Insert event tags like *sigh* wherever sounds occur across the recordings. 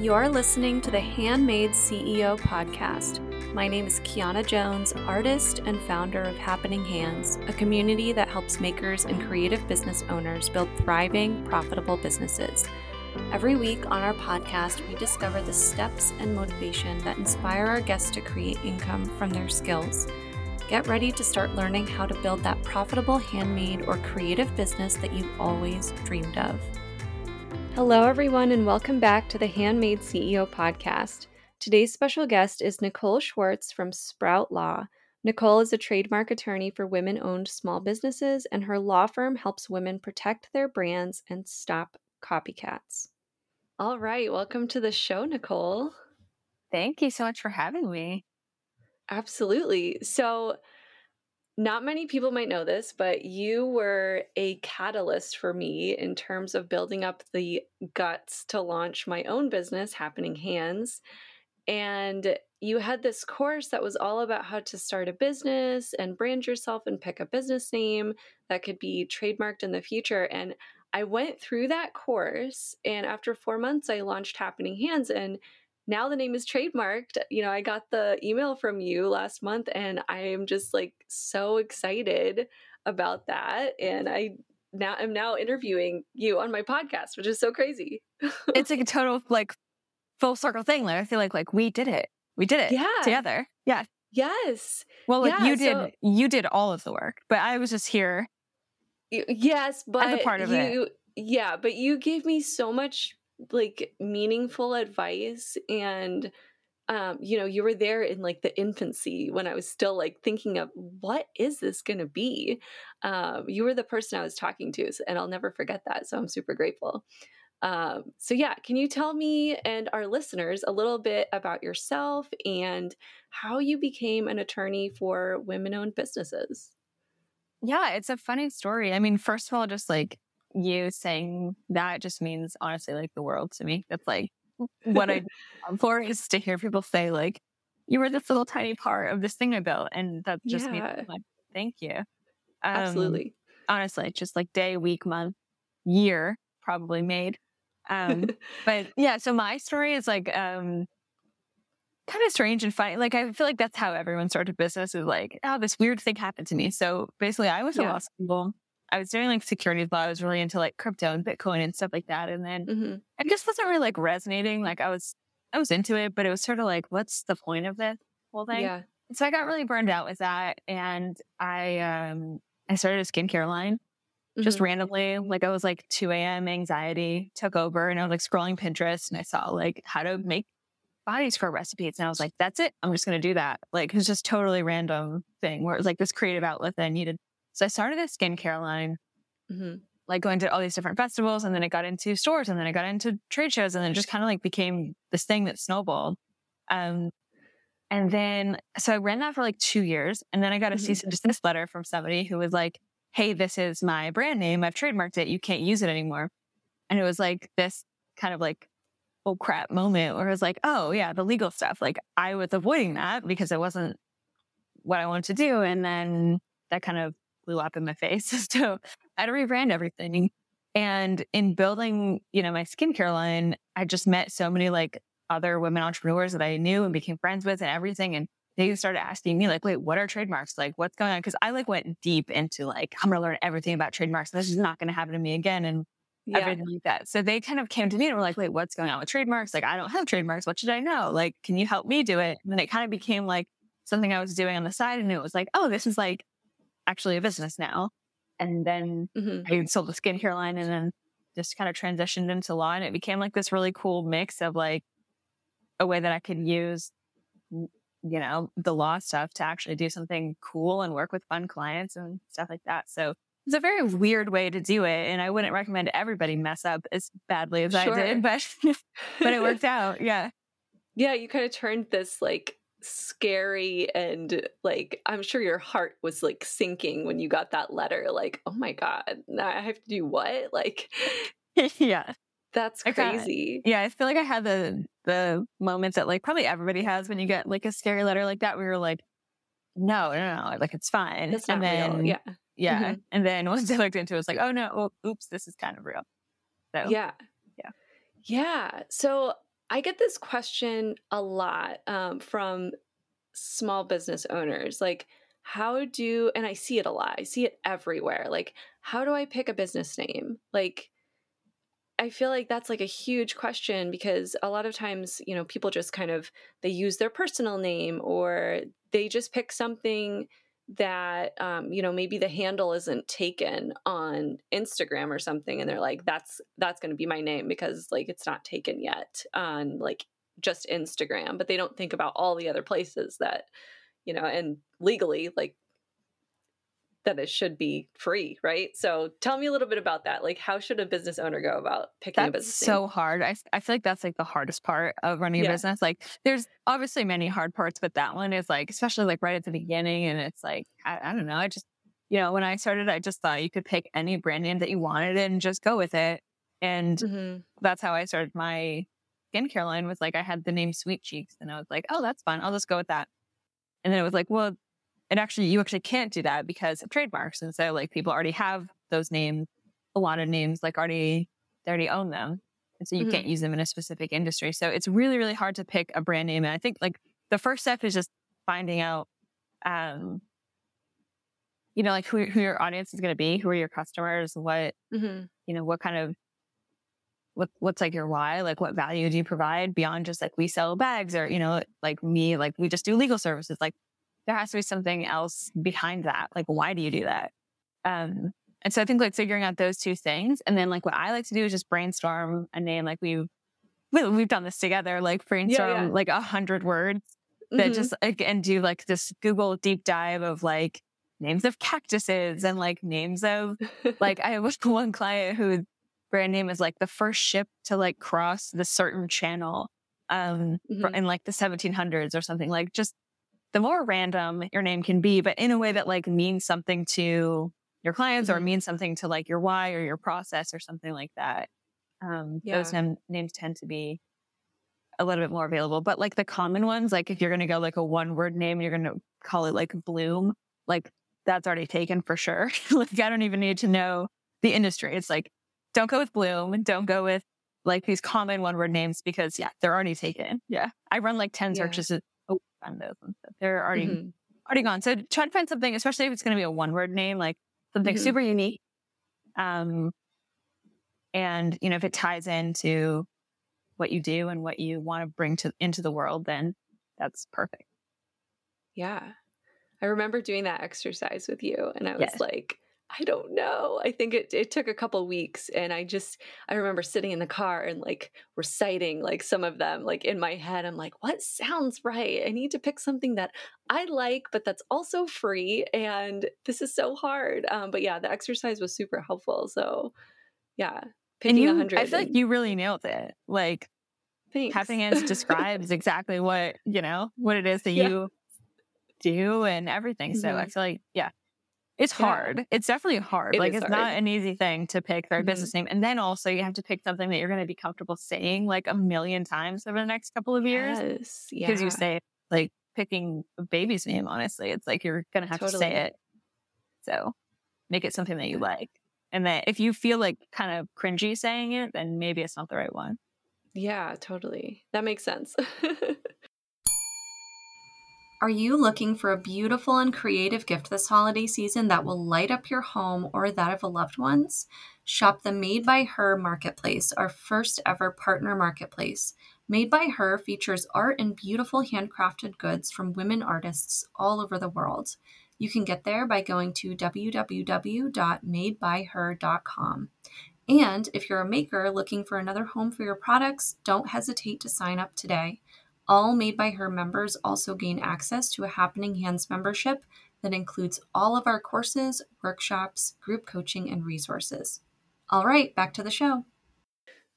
You're listening to the Handmade CEO podcast. My name is Kiana Jones, artist and founder of Happening Hands, a community that helps makers and creative business owners build thriving, profitable businesses. Every week on our podcast, we discover the steps and motivation that inspire our guests to create income from their skills. Get ready to start learning how to build that profitable handmade or creative business that you've always dreamed of. Hello, everyone, and welcome back to the Handmade CEO podcast. Today's special guest is Nicole Schwartz from Sprout Law. Nicole is a trademark attorney for women owned small businesses, and her law firm helps women protect their brands and stop copycats. All right, welcome to the show, Nicole. Thank you so much for having me. Absolutely. So, not many people might know this, but you were a catalyst for me in terms of building up the guts to launch my own business, Happening Hands. And you had this course that was all about how to start a business and brand yourself and pick a business name that could be trademarked in the future. And I went through that course, and after four months, I launched Happening Hands. And now the name is trademarked. You know, I got the email from you last month and I am just like so excited about that. And I now am now interviewing you on my podcast, which is so crazy. *laughs* it's like a total like full circle thing. Like I feel like like we did it. We did it yeah. together. Yeah. Yes. Well, like yeah, you did so, you did all of the work, but I was just here. Yes, but as a part of you, it. Yeah, but you gave me so much like meaningful advice and um, you know, you were there in like the infancy when I was still like thinking of what is this going to be? Um, you were the person I was talking to, and I'll never forget that. So I'm super grateful. Um, so, yeah, can you tell me and our listeners a little bit about yourself and how you became an attorney for women owned businesses? Yeah, it's a funny story. I mean, first of all, just like you saying that just means honestly like the world to me. That's like what I *laughs* *laughs* am for is to hear people say like you were this little tiny part of this thing I built, and that just yeah. means like thank you. Um, Absolutely. Honestly, just like day, week, month, year probably made. Um, *laughs* but yeah, so my story is like um kind of strange and funny. Like I feel like that's how everyone started business is like, oh, this weird thing happened to me. So basically I was yeah. a law school I was doing like securities law. I was really into like crypto and Bitcoin and stuff like that. And then mm-hmm. I just wasn't really like resonating. Like I was, I was into it, but it was sort of like, what's the point of this whole thing? Yeah. So I got really burned out with that. And I, um, I started a skincare line mm-hmm. just randomly. Like I was like 2 a.m. anxiety took over and I was like scrolling Pinterest and I saw like how to make body scrub recipes. And I was like, that's it. I'm just going to do that. Like it's just totally random thing where it was like this creative outlet that I needed. So I started a skincare line, mm-hmm. like going to all these different festivals, and then it got into stores, and then it got into trade shows, and then it just kind of like became this thing that snowballed. Um, and then, so I ran that for like two years, and then I got a mm-hmm. cease and desist letter from somebody who was like, "Hey, this is my brand name. I've trademarked it. You can't use it anymore." And it was like this kind of like oh crap moment where I was like, oh yeah, the legal stuff. Like I was avoiding that because it wasn't what I wanted to do. And then that kind of blew up in my face. *laughs* so I had to rebrand everything. And in building, you know, my skincare line, I just met so many like other women entrepreneurs that I knew and became friends with and everything. And they started asking me like, wait, what are trademarks? Like, what's going on? Cause I like went deep into like, I'm going to learn everything about trademarks. This is not going to happen to me again. And yeah. everything like that. So they kind of came to me and were like, wait, what's going on with trademarks? Like, I don't have trademarks. What should I know? Like, can you help me do it? And then it kind of became like something I was doing on the side. And it was like, oh, this is like actually a business now. And then mm-hmm. I sold the skincare line and then just kind of transitioned into law. And it became like this really cool mix of like a way that I could use, you know, the law stuff to actually do something cool and work with fun clients and stuff like that. So it's a very weird way to do it. And I wouldn't recommend everybody mess up as badly as sure. I did, but, *laughs* but it worked out. Yeah. Yeah. You kind of turned this like scary and like I'm sure your heart was like sinking when you got that letter like oh my god now I have to do what? Like *laughs* yeah. that's crazy. Yeah I feel like I had the the moments that like probably everybody has when you get like a scary letter like that where you're like no no no like it's fine. It's and then real. yeah. Yeah mm-hmm. and then *laughs* once I looked into it it's like oh no oh, oops this is kind of real. So yeah. yeah. Yeah so I get this question a lot um, from small business owners. Like, how do, and I see it a lot, I see it everywhere. Like, how do I pick a business name? Like, I feel like that's like a huge question because a lot of times, you know, people just kind of they use their personal name or they just pick something that um, you know maybe the handle isn't taken on Instagram or something, and they're like, "That's that's going to be my name because like it's not taken yet on like just Instagram," but they don't think about all the other places that you know, and legally like that it should be free, right? So tell me a little bit about that. Like, how should a business owner go about picking that's a business? so hard. I, I feel like that's like the hardest part of running yeah. a business. Like, there's obviously many hard parts, but that one is like, especially like right at the beginning. And it's like, I, I don't know. I just, you know, when I started, I just thought you could pick any brand name that you wanted and just go with it. And mm-hmm. that's how I started my skincare line was like, I had the name Sweet Cheeks and I was like, oh, that's fun. I'll just go with that. And then it was like, well, and actually you actually can't do that because of trademarks and so like people already have those names a lot of names like already they already own them and so you mm-hmm. can't use them in a specific industry so it's really really hard to pick a brand name and i think like the first step is just finding out um you know like who, who your audience is going to be who are your customers what mm-hmm. you know what kind of what what's like your why like what value do you provide beyond just like we sell bags or you know like me like we just do legal services like there has to be something else behind that. Like, why do you do that? Um, and so I think like figuring out those two things. And then like what I like to do is just brainstorm a name. Like we've, we've done this together, like brainstorm yeah, yeah. like a hundred words that mm-hmm. just like, and do like this Google deep dive of like names of cactuses and like names of like, I was *laughs* one client who brand name is like the first ship to like cross the certain channel um mm-hmm. in like the 1700s or something like just the more random your name can be, but in a way that like means something to your clients mm-hmm. or means something to like your why or your process or something like that. Um, yeah. Those nam- names tend to be a little bit more available. But like the common ones, like if you're going to go like a one word name, you're going to call it like Bloom, like that's already taken for sure. *laughs* like I don't even need to know the industry. It's like, don't go with Bloom. Don't go with like these common one word names because yeah, they're already taken. Yeah. I run like 10 yeah. searches find those and stuff. They're already mm-hmm. already gone. So try to find something, especially if it's going to be a one word name, like something mm-hmm. super unique. Um, and you know, if it ties into what you do and what you want to bring to into the world, then that's perfect. Yeah. I remember doing that exercise with you and I was yes. like, I don't know. I think it, it took a couple weeks and I just I remember sitting in the car and like reciting like some of them like in my head. I'm like, what sounds right? I need to pick something that I like, but that's also free. And this is so hard. Um, but yeah, the exercise was super helpful. So yeah. Picking and you, I feel and, like you really nailed it. Like Thanks. Happy Hands *laughs* describes exactly what, you know, what it is that yeah. you do and everything. So mm-hmm. I feel like, yeah, it's yeah. hard. It's definitely hard. It like it's hard. not an easy thing to pick their mm-hmm. business name. And then also you have to pick something that you're going to be comfortable saying like a million times over the next couple of years. Yes. Yeah. Because you say like picking a baby's name, honestly, it's like you're going to have totally. to say it. So make it something that you like. And that if you feel like kind of cringy saying it, then maybe it's not the right one. Yeah, totally. That makes sense. *laughs* Are you looking for a beautiful and creative gift this holiday season that will light up your home or that of a loved one's? Shop the Made by Her Marketplace, our first ever partner marketplace. Made by Her features art and beautiful handcrafted goods from women artists all over the world. You can get there by going to www.madebyher.com. And if you're a maker looking for another home for your products, don't hesitate to sign up today. All Made by Her members also gain access to a Happening Hands membership that includes all of our courses, workshops, group coaching, and resources. All right, back to the show.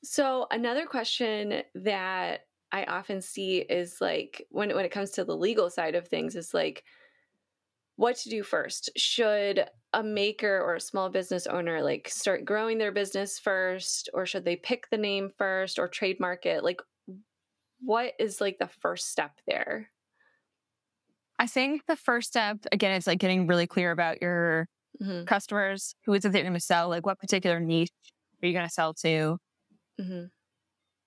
So, another question that I often see is like when, when it comes to the legal side of things, is like, what to do first should a maker or a small business owner like start growing their business first or should they pick the name first or trademark it like what is like the first step there? I think the first step, again, is like getting really clear about your mm-hmm. customers. Who is it that you're going to sell? Like, what particular niche are you going to sell to? Mm-hmm.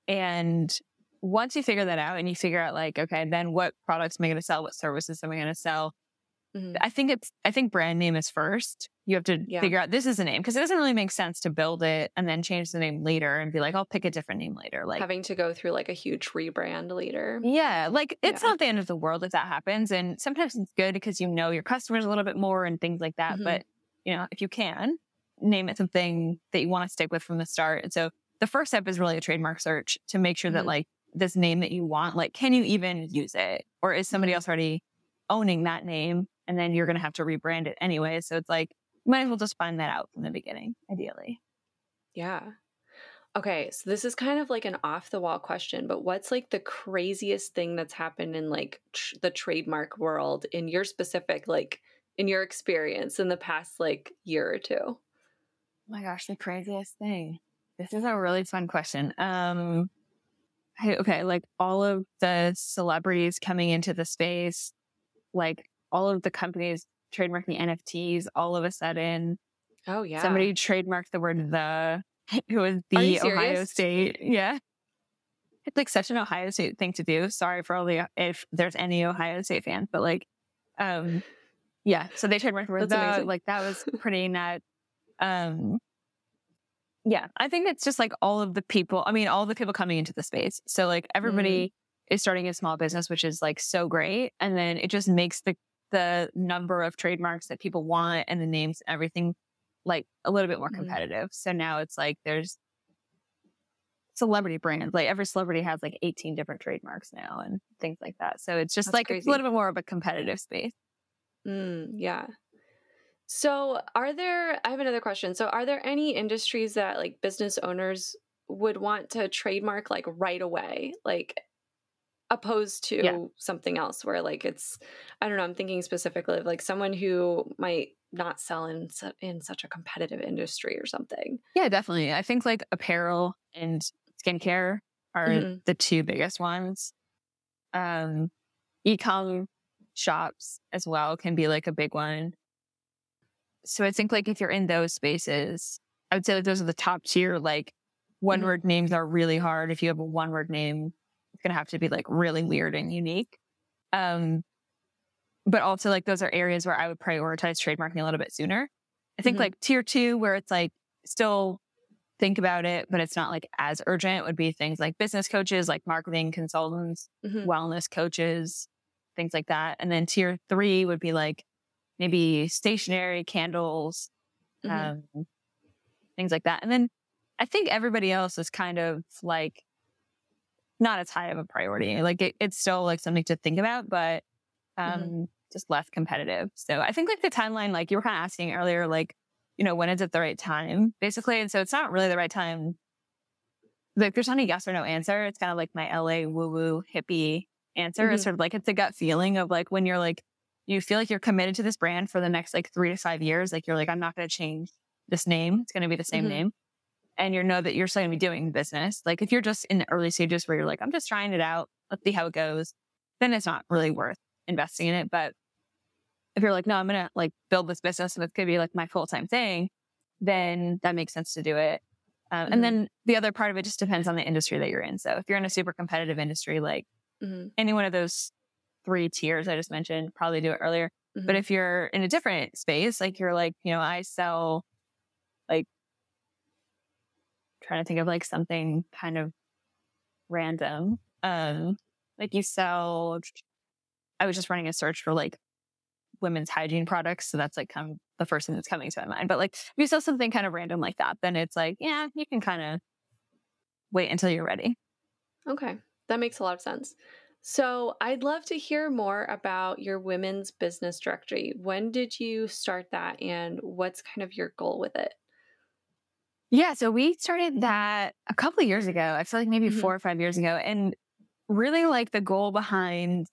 And once you figure that out and you figure out like, okay, then what products am I going to sell? What services am I going to sell? Mm-hmm. I think it's, I think brand name is first. You have to yeah. figure out this is a name because it doesn't really make sense to build it and then change the name later and be like, I'll pick a different name later. Like having to go through like a huge rebrand later. Yeah. Like it's yeah. not the end of the world if that happens. And sometimes it's good because you know your customers a little bit more and things like that. Mm-hmm. But, you know, if you can name it something that you want to stick with from the start. And so the first step is really a trademark search to make sure mm-hmm. that like this name that you want, like, can you even use it? Or is somebody else already owning that name? And then you're going to have to rebrand it anyway. So it's like, might as well just find that out from the beginning, ideally. Yeah. Okay, so this is kind of like an off the wall question, but what's like the craziest thing that's happened in like tr- the trademark world in your specific like in your experience in the past like year or two? Oh my gosh, the craziest thing. This is a really fun question. Um okay, like all of the celebrities coming into the space, like all of the companies trademarking NFTs all of a sudden. Oh yeah. Somebody trademarked the word the *laughs* it was the Ohio State. Yeah. It's like such an Ohio State thing to do. Sorry for all the if there's any Ohio State fans, but like um yeah, so they trademarked the word the amazing. like that was pretty nuts. Um yeah, I think it's just like all of the people, I mean, all the people coming into the space. So like everybody mm-hmm. is starting a small business, which is like so great. And then it just makes the the number of trademarks that people want and the names, everything like a little bit more mm-hmm. competitive. So now it's like there's celebrity brands. Like every celebrity has like 18 different trademarks now and things like that. So it's just That's like it's a little bit more of a competitive space. Mm, yeah. So, are there, I have another question. So, are there any industries that like business owners would want to trademark like right away? Like, opposed to yeah. something else where like it's i don't know i'm thinking specifically of like someone who might not sell in su- in such a competitive industry or something yeah definitely i think like apparel and skincare are mm-hmm. the two biggest ones um e-com shops as well can be like a big one so I think like if you're in those spaces, I would say like those are the top tier, like one mm-hmm. word names are really hard. If you have a one word name, going to have to be like really weird and unique. Um, but also like those are areas where I would prioritize trademarking a little bit sooner. I think mm-hmm. like tier two, where it's like still think about it, but it's not like as urgent would be things like business coaches, like marketing consultants, mm-hmm. wellness coaches, things like that. And then tier three would be like maybe stationery candles, mm-hmm. um, things like that. And then I think everybody else is kind of like not as high of a priority. Like it, it's still like something to think about, but um, mm-hmm. just less competitive. So I think like the timeline, like you were kind of asking earlier, like, you know, when is it the right time, basically? And so it's not really the right time. Like there's not a yes or no answer. It's kind of like my LA woo woo hippie answer. Mm-hmm. It's sort of like it's a gut feeling of like when you're like you feel like you're committed to this brand for the next like three to five years. Like you're like, I'm not going to change this name. It's going to be the same mm-hmm. name. And you know that you're still going to be doing business. Like if you're just in the early stages where you're like, I'm just trying it out. Let's see how it goes. Then it's not really worth investing in it. But if you're like, no, I'm going to like build this business and it's going to be like my full time thing, then that makes sense to do it. Um, mm-hmm. And then the other part of it just depends on the industry that you're in. So if you're in a super competitive industry, like mm-hmm. any one of those three tiers I just mentioned, probably do it earlier. Mm-hmm. But if you're in a different space, like you're like, you know, I sell like trying to think of like something kind of random. Um, like you sell I was just running a search for like women's hygiene products. So that's like kind of the first thing that's coming to my mind. But like if you sell something kind of random like that, then it's like, yeah, you can kind of wait until you're ready. Okay. That makes a lot of sense. So, I'd love to hear more about your women's business directory. When did you start that and what's kind of your goal with it? Yeah, so we started that a couple of years ago. I feel like maybe mm-hmm. 4 or 5 years ago and really like the goal behind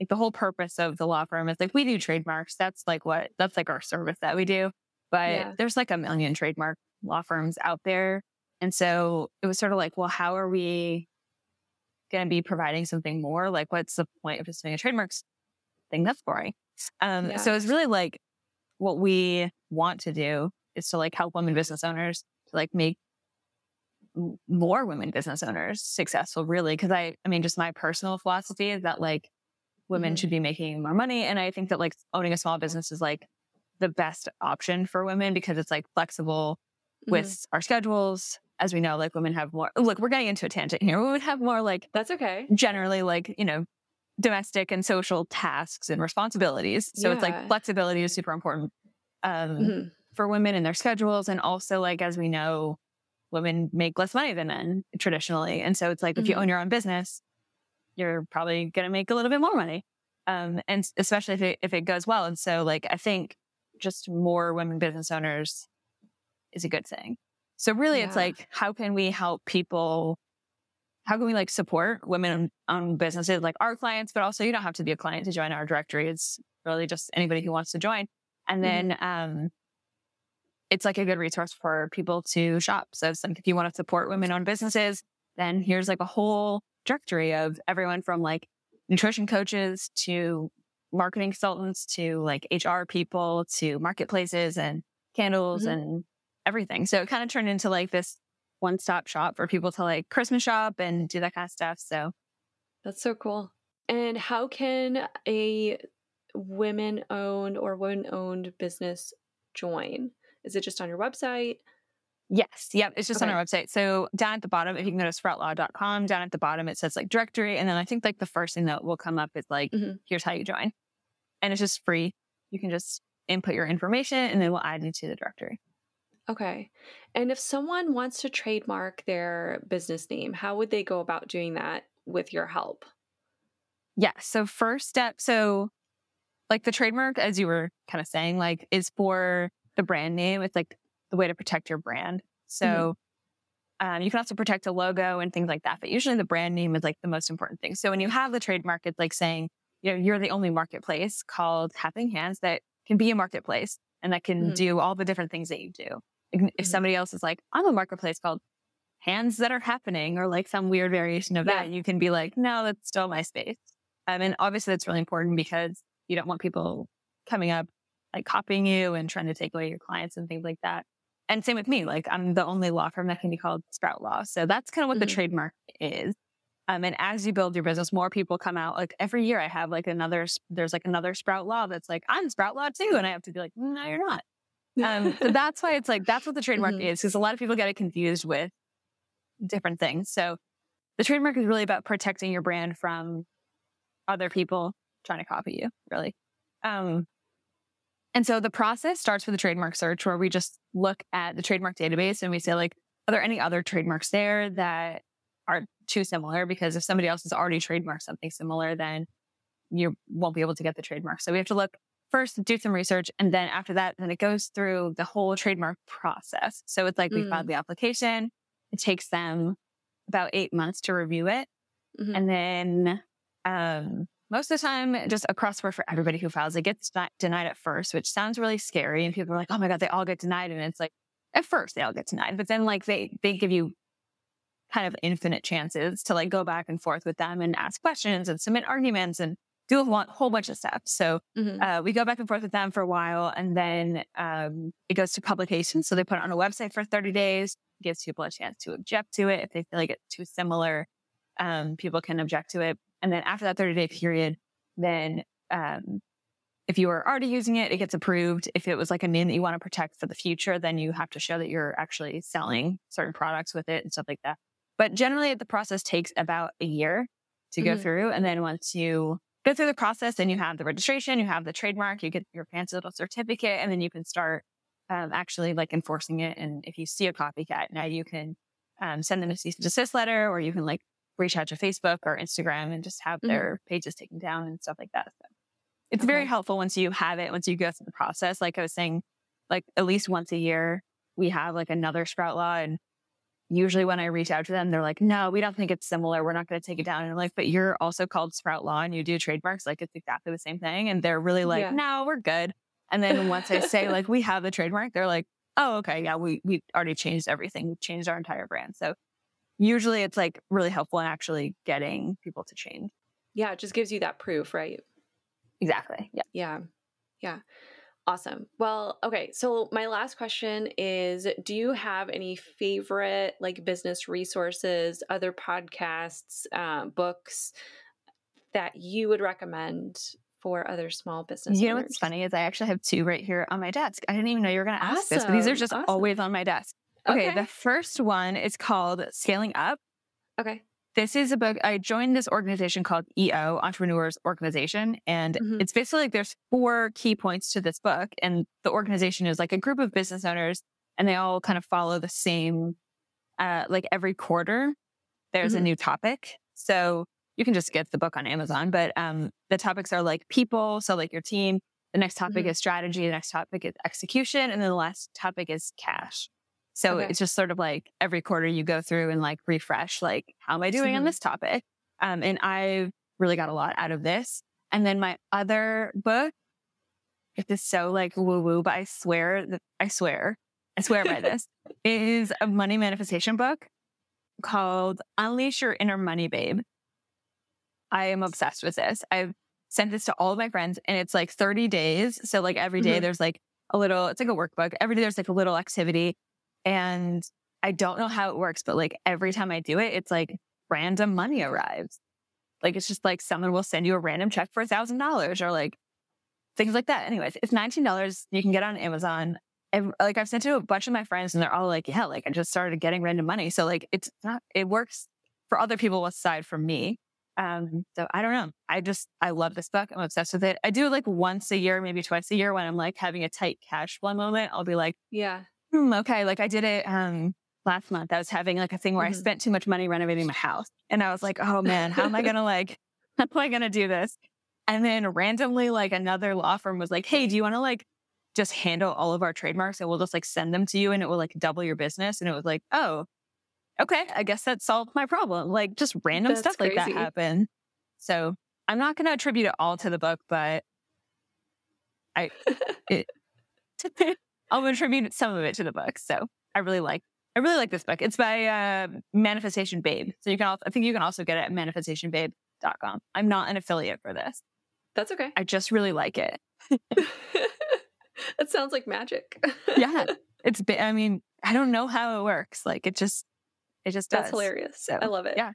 like the whole purpose of the law firm is like we do trademarks. That's like what that's like our service that we do. But yeah. there's like a million trademark law firms out there. And so it was sort of like, well, how are we going to be providing something more, like what's the point of just doing a trademarks thing? That's boring. Um, yeah. So it's really like what we want to do is to like help women business owners to like make more women business owners successful really because i i mean just my personal philosophy is that like women mm-hmm. should be making more money and i think that like owning a small business is like the best option for women because it's like flexible mm-hmm. with our schedules as we know like women have more look we're getting into a tangent here women have more like that's okay generally like you know domestic and social tasks and responsibilities so yeah. it's like flexibility is super important um, mm-hmm. For women in their schedules and also like as we know women make less money than men traditionally. And so it's like mm-hmm. if you mm-hmm. own your own business, you're probably going to make a little bit more money. Um, and especially if it, if it goes well. And so like, I think just more women business owners is a good thing. So really yeah. it's like, how can we help people? How can we like support women owned businesses like our clients, but also you don't have to be a client to join our directory. It's really just anybody who wants to join. And mm-hmm. then, um, it's like a good resource for people to shop. So if you want to support women owned businesses, then here's like a whole directory of everyone from like nutrition coaches to marketing consultants to like HR people to marketplaces and candles mm-hmm. and everything. So it kind of turned into like this one stop shop for people to like Christmas shop and do that kind of stuff. So that's so cool. And how can a women owned or women owned business join? Is it just on your website? Yes. Yep. It's just okay. on our website. So down at the bottom, if you can go to sproutlaw.com, down at the bottom, it says like directory. And then I think like the first thing that will come up is like, mm-hmm. here's how you join. And it's just free. You can just input your information and then we'll add you to the directory. Okay. And if someone wants to trademark their business name, how would they go about doing that with your help? Yeah. So first step, so like the trademark, as you were kind of saying, like is for the brand name. It's like the way to protect your brand. So mm-hmm. um, you can also protect a logo and things like that. But usually the brand name is like the most important thing. So when you have the trademark, it's like saying, you know, you're the only marketplace called Happening Hands that can be a marketplace and that can mm-hmm. do all the different things that you do. If mm-hmm. somebody else is like, I'm a marketplace called Hands That Are Happening or like some weird variation of that, you can be like, no, that's still my space. Um, and obviously that's really important because you don't want people coming up like copying you and trying to take away your clients and things like that. And same with me, like I'm the only law firm that can be called Sprout Law. So that's kind of what mm-hmm. the trademark is. Um, and as you build your business, more people come out. Like every year, I have like another. There's like another Sprout Law that's like I'm Sprout Law too, and I have to be like, no, you're not. Um, so *laughs* that's why it's like that's what the trademark mm-hmm. is, because a lot of people get it confused with different things. So the trademark is really about protecting your brand from other people trying to copy you. Really. Um, and so the process starts with a trademark search where we just look at the trademark database and we say, like, are there any other trademarks there that are too similar? Because if somebody else has already trademarked something similar, then you won't be able to get the trademark. So we have to look first, do some research. And then after that, then it goes through the whole trademark process. So it's like mm. we filed the application. It takes them about eight months to review it. Mm-hmm. And then um, most of the time, just across the board for everybody who files, it gets denied at first, which sounds really scary. And people are like, oh my God, they all get denied. And it's like, at first they all get denied, but then like they, they give you kind of infinite chances to like go back and forth with them and ask questions and submit arguments and do a whole bunch of stuff. So mm-hmm. uh, we go back and forth with them for a while and then um, it goes to publication. So they put it on a website for 30 days, gives people a chance to object to it. If they feel like it's too similar, um, people can object to it. And then after that 30 day period, then um, if you are already using it, it gets approved. If it was like a name that you want to protect for the future, then you have to show that you're actually selling certain products with it and stuff like that. But generally, the process takes about a year to mm-hmm. go through. And then once you go through the process, and you have the registration, you have the trademark, you get your fancy little certificate, and then you can start um, actually like enforcing it. And if you see a copycat, now you can um, send them a cease and desist letter, or you can like reach out to Facebook or Instagram and just have mm-hmm. their pages taken down and stuff like that. So it's okay. very helpful once you have it, once you go through the process. Like I was saying, like at least once a year, we have like another Sprout Law. And usually when I reach out to them, they're like, no, we don't think it's similar. We're not going to take it down. And I'm like, but you're also called Sprout Law and you do trademarks. Like it's exactly the same thing. And they're really like, yeah. no, we're good. And then once I say like, we have the trademark, they're like, oh, okay. Yeah, we, we already changed everything. We changed our entire brand. So usually it's like really helpful in actually getting people to change. Yeah, it just gives you that proof, right? Exactly. Yeah. Yeah. Yeah. Awesome. Well, okay. So, my last question is Do you have any favorite like business resources, other podcasts, uh, books that you would recommend for other small business You know owners? what's funny is I actually have two right here on my desk. I didn't even know you were going to ask this, but these are just awesome. always on my desk. Okay, Okay. the first one is called Scaling Up. Okay. This is a book. I joined this organization called EO, Entrepreneurs Organization. And Mhm. it's basically like there's four key points to this book. And the organization is like a group of business owners, and they all kind of follow the same, uh, like every quarter, there's a Mhm. new topic. So you can just get the book on Amazon, but um, the topics are like people. So, like your team. The next topic Mhm. is strategy. The next topic is execution. And then the last topic is cash. So Okay. it's just sort of like every quarter you go through and like refresh, like, how am I doing on Mhm. this topic? Um, and I really got a lot out of this. And then my other book, it is so like woo woo, but I swear that I swear, I swear by *laughs* this, is a money manifestation book called Unleash Your Inner Money Babe. I am obsessed with this. I've sent this to all of my friends and it's like 30 days. So like every day Mhm. there's like a little, it's like a workbook. Every day there's like a little activity. And I don't know how it works, but like every time I do it, it's like random money arrives. Like it's just like someone will send you a random check for a thousand dollars or like things like that. Anyways, it's $19. You can get on Amazon. And like I've sent it to a bunch of my friends and they're all like, yeah, like I just started getting random money. So like it's not, it works for other people aside from me. Um, so I don't know. I just, I love this book. I'm obsessed with it. I do like once a year, maybe twice a year when I'm like having a tight cash flow moment. I'll be like, Yeah. Hmm, okay, like I did it um last month. I was having like a thing where I Mhm. spent too much money renovating my house. And I was like, oh man, how am I gonna like *laughs* how am I gonna do this? And then randomly like another law firm was like, hey, do you wanna like just handle all of our trademarks and we'll just like send them to you and it will like double your business? And it was like, oh, okay, I guess that solved my problem. Like just random That's stuff like that crazy. happen. So I'm not gonna attribute it all to the book, but I *laughs* it, *laughs* I'll attribute some of it to the book. So I really like I really like this book. It's by uh, Manifestation Babe. So you can also I think you can also get it at manifestationbabe.com. I'm not an affiliate for this. That's okay. I just really like it. *laughs* that sounds like magic. Yeah. *laughs* It's I mean, I don't know how it works. Like it just it just does. That's hilarious. So, I love it. yeah.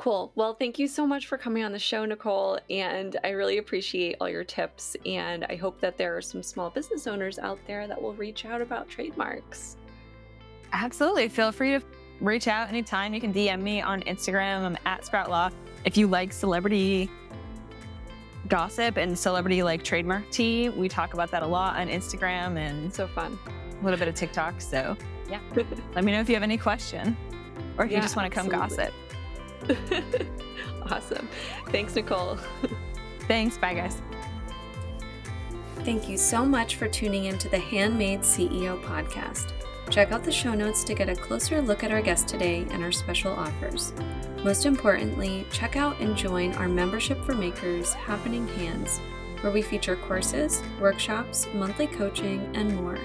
Cool. Well, thank you so much for coming on the show, Nicole. And I really appreciate all your tips. And I hope that there are some small business owners out there that will reach out about trademarks. Absolutely. Feel free to reach out anytime. You can DM me on Instagram. I'm at Sprout Law. If you like celebrity gossip and celebrity like trademark tea, we talk about that a lot on Instagram and So fun. a little bit of TikTok. So yeah, *laughs* let me know if you have any question or if you just want to come absolutely. gossip. *laughs* awesome. Thanks, Nicole. *laughs* Thanks. Bye, guys. Thank you so much for tuning into the Handmade CEO podcast. Check out the show notes to get a closer look at our guest today and our special offers. Most importantly, check out and join our membership for makers, Happening Hands, where we feature courses, workshops, monthly coaching, and more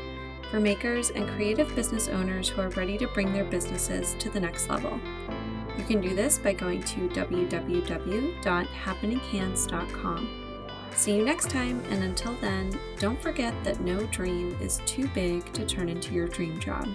for makers and creative business owners who are ready to bring their businesses to the next level. You can do this by going to www.happeninghands.com. See you next time, and until then, don't forget that no dream is too big to turn into your dream job.